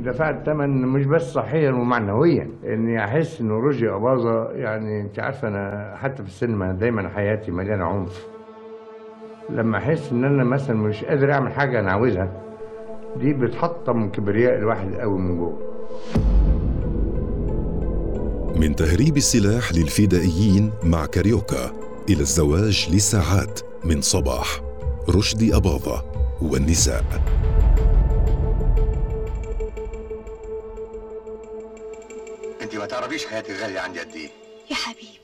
دفعت ثمن مش بس صحيا ومعنويا إني أحس ان رشدي اباظه يعني أنت عارفه أنا حتى في السينما دايما حياتي مليانة عنف. لما أحس إن أنا مثلا مش قادر أعمل حاجة أنا عاوزها دي بتحطم كبرياء الواحد قوي من جوه. من تهريب السلاح للفدائيين مع كاريوكا إلى الزواج لساعات من صباح رشدي أباظة والنساء. تعرفيش حياتي غالية عندي قد إيه؟ يا حبيبي.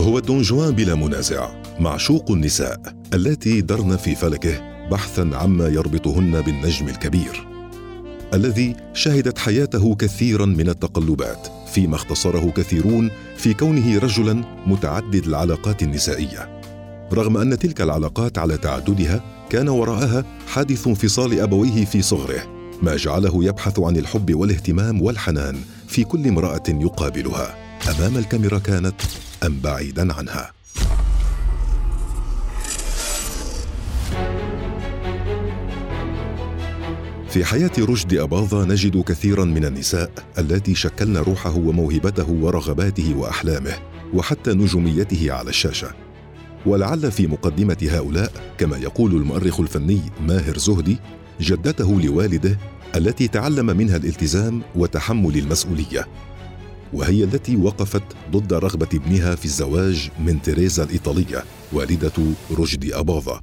هو الدونجوان بلا منازع معشوق النساء اللاتي درن في فلكه بحثا عما يربطهن بالنجم الكبير الذي شهدت حياته كثيرا من التقلبات فيما اختصره كثيرون في كونه رجلا متعدد العلاقات النسائية. رغم أن تلك العلاقات على تعددها كان وراءها حادث انفصال أبويه في صغره ما جعله يبحث عن الحب والاهتمام والحنان في كل امرأة يقابلها أمام الكاميرا كانت أم بعيدا عنها. في حياة رشدي أباظة نجد كثيرا من النساء اللاتي شكلن روحه وموهبته ورغباته وأحلامه وحتى نجوميته على الشاشة. ولعل في مقدمة هؤلاء كما يقول المؤرخ الفني ماهر زهدي جدته لوالده التي تعلم منها الالتزام وتحمل المسؤولية وهي التي وقفت ضد رغبة ابنها في الزواج من تيريزا الإيطالية والدة رشدي أباظة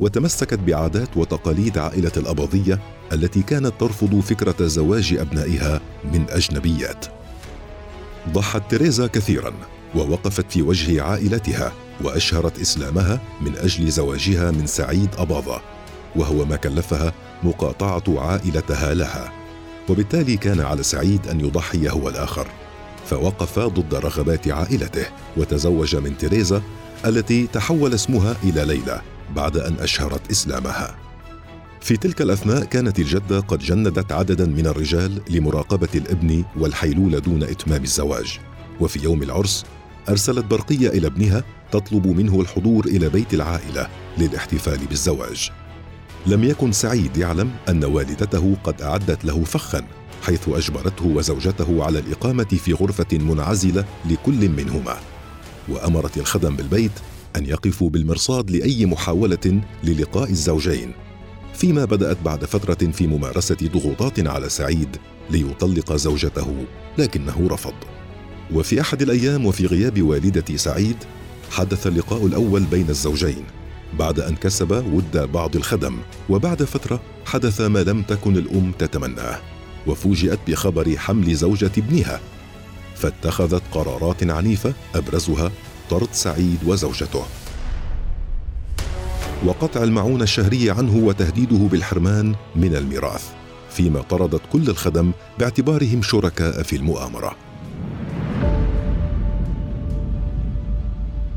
وتمسكت بعادات وتقاليد عائلة الأباضية التي كانت ترفض فكرة زواج أبنائها من أجنبيات. ضحت تيريزا كثيرا ووقفت في وجه عائلتها وأشهرت إسلامها من أجل زواجها من سعيد أباظة وهو ما كلفها مقاطعة عائلتها لها وبالتالي كان على سعيد أن يضحي هو الآخر فوقف ضد رغبات عائلته وتزوج من تيريزا التي تحول اسمها إلى ليلى بعد أن أشهرت إسلامها. في تلك الأثناء كانت الجدة قد جندت عددا من الرجال لمراقبة الابن والحيلولة دون إتمام الزواج. وفي يوم العرس أرسلت برقية إلى ابنها تطلب منه الحضور إلى بيت العائلة للاحتفال بالزواج. لم يكن سعيد يعلم أن والدته قد أعدت له فخا حيث أجبرته وزوجته على الإقامة في غرفة منعزلة لكل منهما. وأمرت الخدم بالبيت أن يقفوا بالمرصاد لأي محاولة للقاء الزوجين. فيما بدأت بعد فترة في ممارسة ضغوطات على سعيد ليطلق زوجته لكنه رفض. وفي أحد الأيام وفي غياب والدة سعيد حدث اللقاء الأول بين الزوجين. بعد أن كسب ود بعض الخدم وبعد فترة حدث ما لم تكن الأم تتمناه وفوجئت بخبر حمل زوجة ابنها. فاتخذت قرارات عنيفة أبرزها طرد سعيد وزوجته. وقطع المعونة الشهرية عنه وتهديده بالحرمان من الميراث فيما طردت كل الخدم باعتبارهم شركاء في المؤامرة.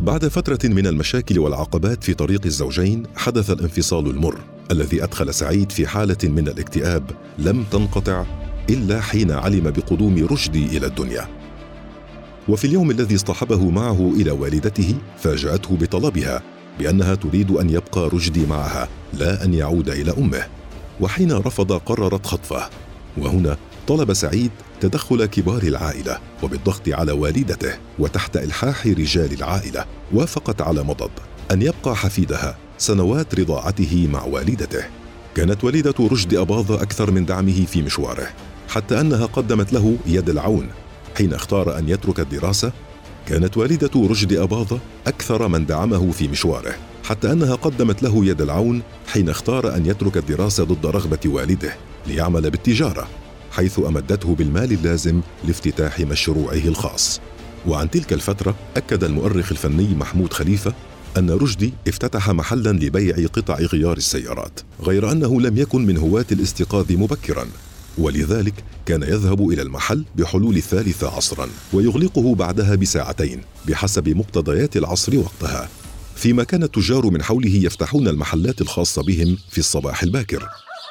بعد فترة من المشاكل والعقبات في طريق الزوجين حدث الانفصال المر الذي أدخل سعيد في حالة من الاكتئاب لم تنقطع إلا حين علم بقدوم رشدي إلى الدنيا. وفي اليوم الذي اصطحبه معه إلى والدته فاجأته بطلبها بأنها تريد أن يبقى رشدي معها لا أن يعود إلى أمه. وحين رفض قررت خطفه. وهنا طلب سعيد تدخل كبار العائلة وبالضغط على والدته وتحت إلحاح رجال العائلة وافقت على مضض أن يبقى حفيدها سنوات رضاعته مع والدته. كانت والدة رشدي اباظه أكثر من دعمه في مشواره حتى أنها قدمت له يد العون. حين اختار أن يترك الدراسة كانت والدة رشدي اباظه أكثر من دعمه في مشواره حتى أنها قدمت له يد العون حين اختار أن يترك الدراسة ضد رغبة والده ليعمل بالتجارة. حيث أمدته بالمال اللازم لافتتاح مشروعه الخاص. وعن تلك الفترة أكد المؤرخ الفني محمود خليفة أن رشدي افتتح محلا لبيع قطع غيار السيارات، غير أنه لم يكن من هواة الاستيقاظ مبكرا، ولذلك كان يذهب إلى المحل بحلول الثالثة عصرا ويغلقه بعدها بساعتين بحسب مقتضيات العصر وقتها. فيما كان التجار من حوله يفتحون المحلات الخاصة بهم في الصباح الباكر.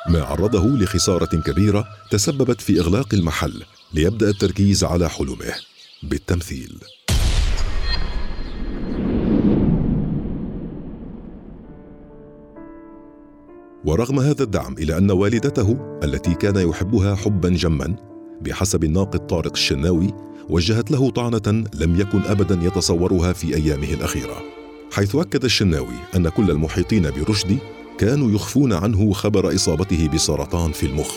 ما عرضه لخسارة كبيرة تسببت في إغلاق المحل ليبدأ التركيز على حلمه. بالتمثيل. ورغم هذا الدعم إلا أن والدته التي كان يحبها حبا جما بحسب الناقد طارق الشناوي وجهت له طعنة لم يكن أبدا يتصورها في أيامه الأخيرة حيث أكد الشناوي أن كل المحيطين برشدي كانوا يخفون عنه خبر إصابته بسرطان في المخ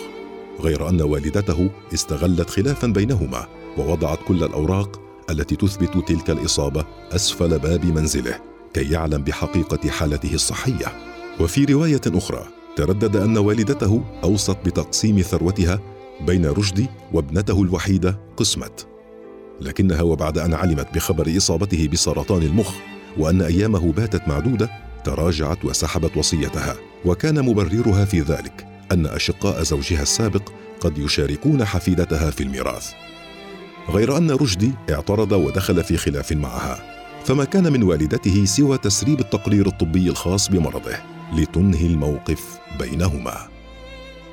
غير أن والدته استغلت خلافا بينهما ووضعت كل الأوراق التي تثبت تلك الإصابة أسفل باب منزله كي يعلم بحقيقة حالته الصحية. وفي رواية أخرى تردد أن والدته أوصت بتقسيم ثروتها بين رشدي وابنته الوحيدة قسمت. لكنها وبعد أن علمت بخبر إصابته بسرطان المخ وأن أيامه باتت معدودة تراجعت وسحبت وصيتها وكان مبررها في ذلك أن أشقاء زوجها السابق قد يشاركون حفيدتها في الميراث. غير أن رشدي اعترض ودخل في خلاف معها فما كان من والدته سوى تسريب التقرير الطبي الخاص بمرضه لتنهي الموقف بينهما.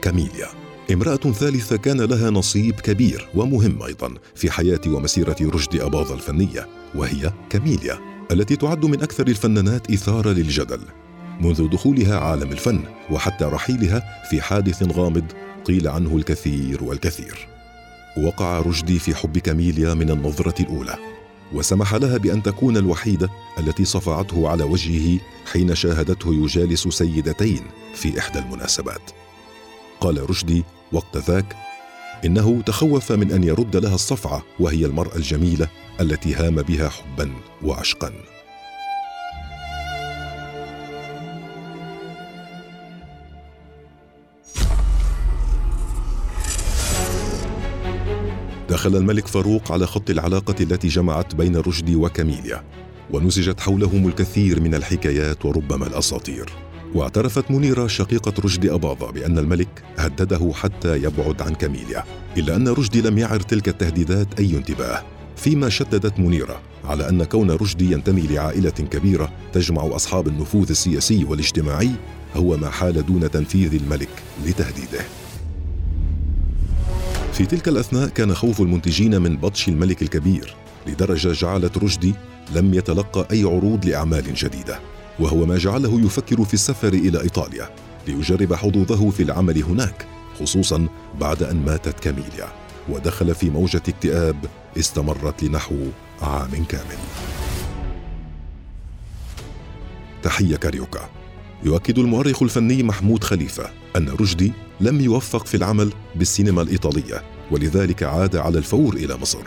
كاميليا امرأة ثالثة كان لها نصيب كبير ومهم أيضا في حياة ومسيرة رشدي أباظة الفنية وهي كاميليا. التي تعد من أكثر الفنانات إثارة للجدل منذ دخولها عالم الفن وحتى رحيلها في حادث غامض قيل عنه الكثير والكثير. وقع رشدي في حب كاميليا من النظرة الأولى وسمح لها بأن تكون الوحيدة التي صفعته على وجهه حين شاهدته يجالس سيدتين في إحدى المناسبات. قال رشدي وقت ذاك إنه تخوف من أن يرد لها الصفعة وهي المرأة الجميلة التي هام بها حبا وعشقا. دخل الملك فاروق على خط العلاقة التي جمعت بين رشدي وكاميليا ونسجت حولهم الكثير من الحكايات وربما الأساطير. واعترفت منيرة شقيقة رشدي أباظة بأن الملك هدده حتى يبعد عن كاميليا إلا أن رشدي لم يعر تلك التهديدات أي انتباه. فيما شددت منيرة على أن كون رشدي ينتمي لعائلة كبيرة تجمع أصحاب النفوذ السياسي والاجتماعي هو ما حال دون تنفيذ الملك لتهديده. في تلك الأثناء كان خوف المنتجين من بطش الملك الكبير لدرجة جعلت رشدي لم يتلقى أي عروض لأعمال جديدة. وهو ما جعله يفكر في السفر إلى إيطاليا ليجرب حظوظه في العمل هناك خصوصا بعد أن ماتت كاميليا ودخل في موجة اكتئاب استمرت لنحو عام كامل. تحية كاريوكا. يؤكد المؤرخ الفني محمود خليفة أن رشدي لم يوفق في العمل بالسينما الإيطالية ولذلك عاد على الفور إلى مصر.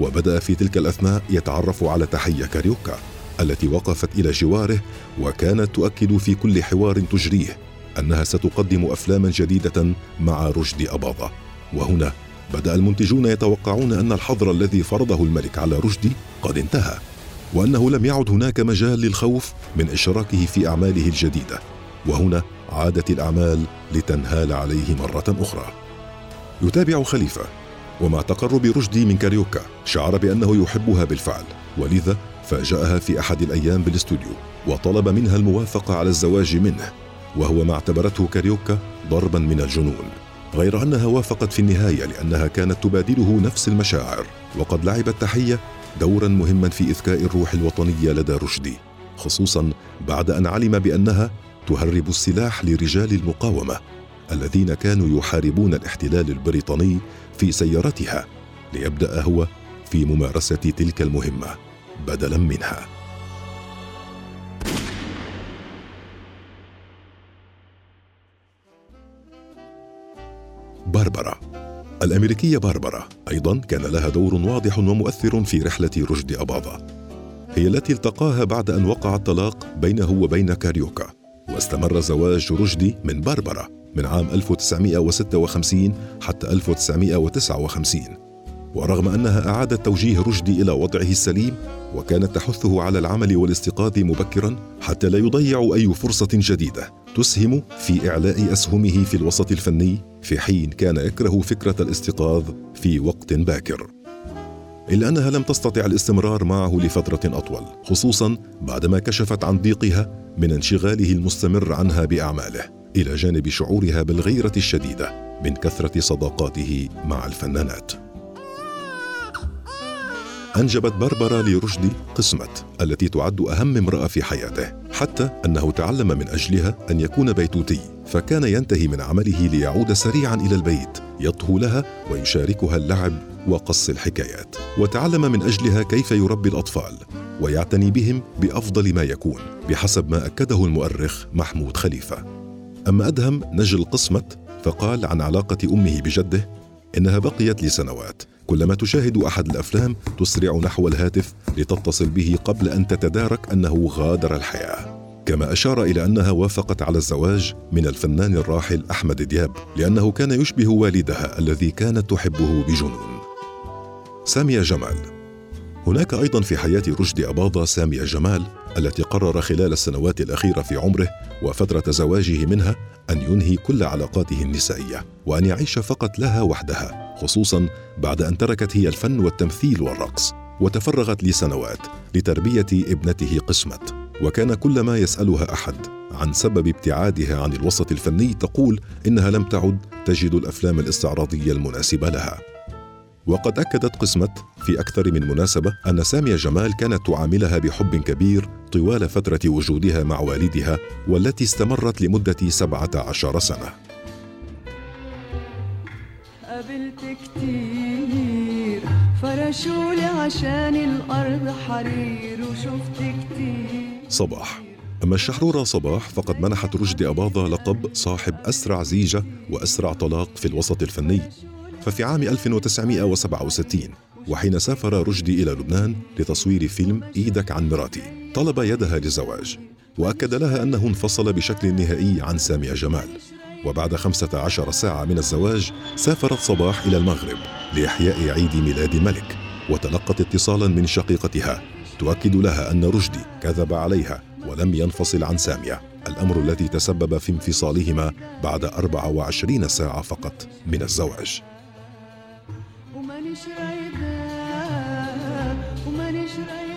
وبدأ في تلك الأثناء يتعرف على تحية كاريوكا. التي وقفت إلى جواره وكانت تؤكد في كل حوار تجريه أنها ستقدم أفلاما جديدة مع رشدي أباظة. وهنا بدأ المنتجون يتوقعون أن الحظر الذي فرضه الملك على رشدي قد انتهى وأنه لم يعد هناك مجال للخوف من إشراكه في أعماله الجديدة. وهنا عادت الأعمال لتنهال عليه مرة أخرى. يتابع خليفة ومع تقرب رشدي من كاريوكا شعر بأنه يحبها بالفعل. ولذا فاجأها في أحد الأيام بالاستوديو وطلب منها الموافقة على الزواج منه وهو ما اعتبرته كاريوكا ضربا من الجنون. غير أنها وافقت في النهاية لأنها كانت تبادله نفس المشاعر وقد لعبت تحية دورا مهما في إذكاء الروح الوطنية لدى رشدي خصوصا بعد أن علم بأنها تهرب السلاح لرجال المقاومة الذين كانوا يحاربون الاحتلال البريطاني في سيارتها ليبدأ هو في ممارسة تلك المهمة. بدلا منها. باربرا. الأمريكية باربرا أيضا كان لها دور واضح ومؤثر في رحلة رشد أباظة هي التي التقاها بعد أن وقع الطلاق بينه وبين كاريوكا واستمر زواج رشدي من باربرا من عام 1956 حتى 1959 ورغم أنها أعادت توجيه رشدي إلى وضعه السليم وكانت تحثه على العمل والاستيقاظ مبكرا حتى لا يضيع أي فرصة جديدة تسهم في إعلاء أسهمه في الوسط الفني في حين كان يكره فكرة الاستيقاظ في وقت باكر. إلا أنها لم تستطع الاستمرار معه لفترة أطول خصوصا بعدما كشفت عن ضيقها من انشغاله المستمر عنها بأعماله إلى جانب شعورها بالغيرة الشديدة من كثرة صداقاته مع الفنانات. أنجبت بربرا لرشدي قسمت التي تعد أهم امرأة في حياته حتى أنه تعلم من أجلها أن يكون بيتوتي فكان ينتهي من عمله ليعود سريعا إلى البيت يطهو لها ويشاركها اللعب وقص الحكايات وتعلم من أجلها كيف يربي الأطفال ويعتني بهم بأفضل ما يكون بحسب ما أكده المؤرخ محمود خليفة. أما أدهم نجل قسمة فقال عن علاقة أمه بجده إنها بقيت لسنوات. كلما تشاهد أحد الأفلام تسرع نحو الهاتف لتتصل به قبل أن تتدارك أنه غادر الحياة. كما أشار إلى أنها وافقت على الزواج من الفنان الراحل أحمد دياب لأنه كان يشبه والدها الذي كانت تحبه بجنون. سامية جمال. هناك أيضا في حياة رشدي أباضة سامية جمال التي قرر خلال السنوات الأخيرة في عمره وفترة زواجه منها أن ينهي كل علاقاته النسائية وأن يعيش فقط لها وحدها خصوصا بعد أن تركت هي الفن والتمثيل والرقص وتفرغت لسنوات لتربية ابنته قسمة وكان كل ما يسألها أحد عن سبب ابتعادها عن الوسط الفني تقول إنها لم تعد تجد الأفلام الاستعراضية المناسبة لها. وقد أكدت قسمة في أكثر من مناسبة أن سامية جمال كانت تعاملها بحب كبير طوال فترة وجودها مع والدها والتي استمرت لمدة سبعة عشر سنة. قابلت كتير فرشولي عشان الأرض حرير وشفت كتير. صباح. أما الشحرورة صباح فقد منحت رشدي أباظة لقب صاحب أسرع زيجة وأسرع طلاق في الوسط الفني. ففي عام 1967 وحين سافر رشدي إلى لبنان لتصوير فيلم إيدك عن مراتي طلب يدها للزواج وأكد لها أنه انفصل بشكل نهائي عن سامية جمال. وبعد خمسة عشر ساعة من الزواج سافرت صباح إلى المغرب لإحياء عيد ميلاد الملك وتلقت اتصالا من شقيقتها. تؤكد لها أن رشدي كذب عليها ولم ينفصل عن سامية. الأمر الذي تسبب في انفصالهما بعد 24 ساعة فقط من الزواج.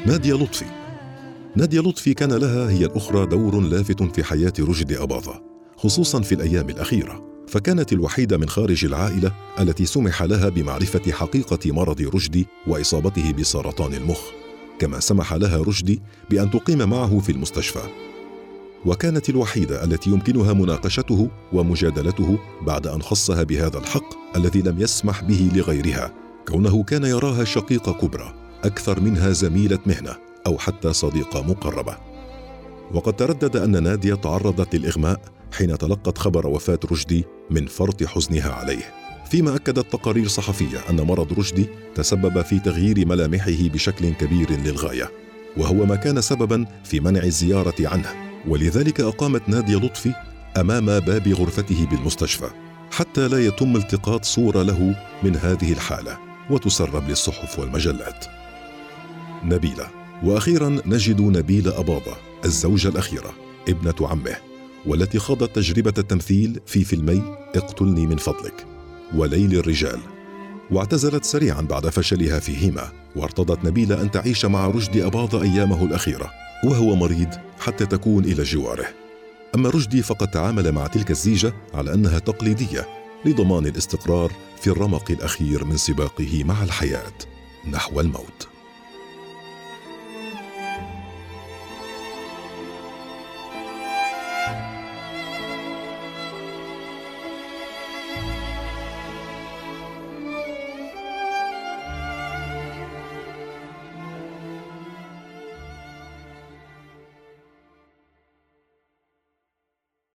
نادية لطفي. نادية لطفي كان لها هي الأخرى دور لافت في حياة رشدي أباظة خصوصا في الأيام الأخيرة. فكانت الوحيدة من خارج العائلة التي سمح لها بمعرفة حقيقة مرض رشدي وإصابته بسرطان المخ. كما سمح لها رشدي بأن تقيم معه في المستشفى. وكانت الوحيدة التي يمكنها مناقشته ومجادلته بعد أن خصها بهذا الحق الذي لم يسمح به لغيرها كونه كان يراها شقيقة كبرى. أكثر منها زميلة مهنة أو حتى صديقة مقربة. وقد تردد أن نادية تعرضت للإغماء حين تلقت خبر وفاة رشدي من فرط حزنها عليه. فيما أكدت تقارير صحفية أن مرض رشدي تسبب في تغيير ملامحه بشكل كبير للغاية وهو ما كان سببا في منع الزيارة عنه. ولذلك أقامت نادية لطفي أمام باب غرفته بالمستشفى حتى لا يتم التقاط صورة له من هذه الحالة وتسرب للصحف والمجلات. نبيلة وأخيرا نجد نبيلة أباضة الزوجة الأخيرة ابنة عمه والتي خاضت تجربة التمثيل في فيلمي اقتلني من فضلك وليل الرجال. واعتزلت سريعا بعد فشلها فيهما وارتضت نبيلة أن تعيش مع رشدي أباظة أيامه الأخيرة وهو مريض حتى تكون إلى جواره. أما رشدي فقد تعامل مع تلك الزيجة على أنها تقليدية لضمان الاستقرار في الرمق الأخير من سباقه مع الحياة نحو الموت.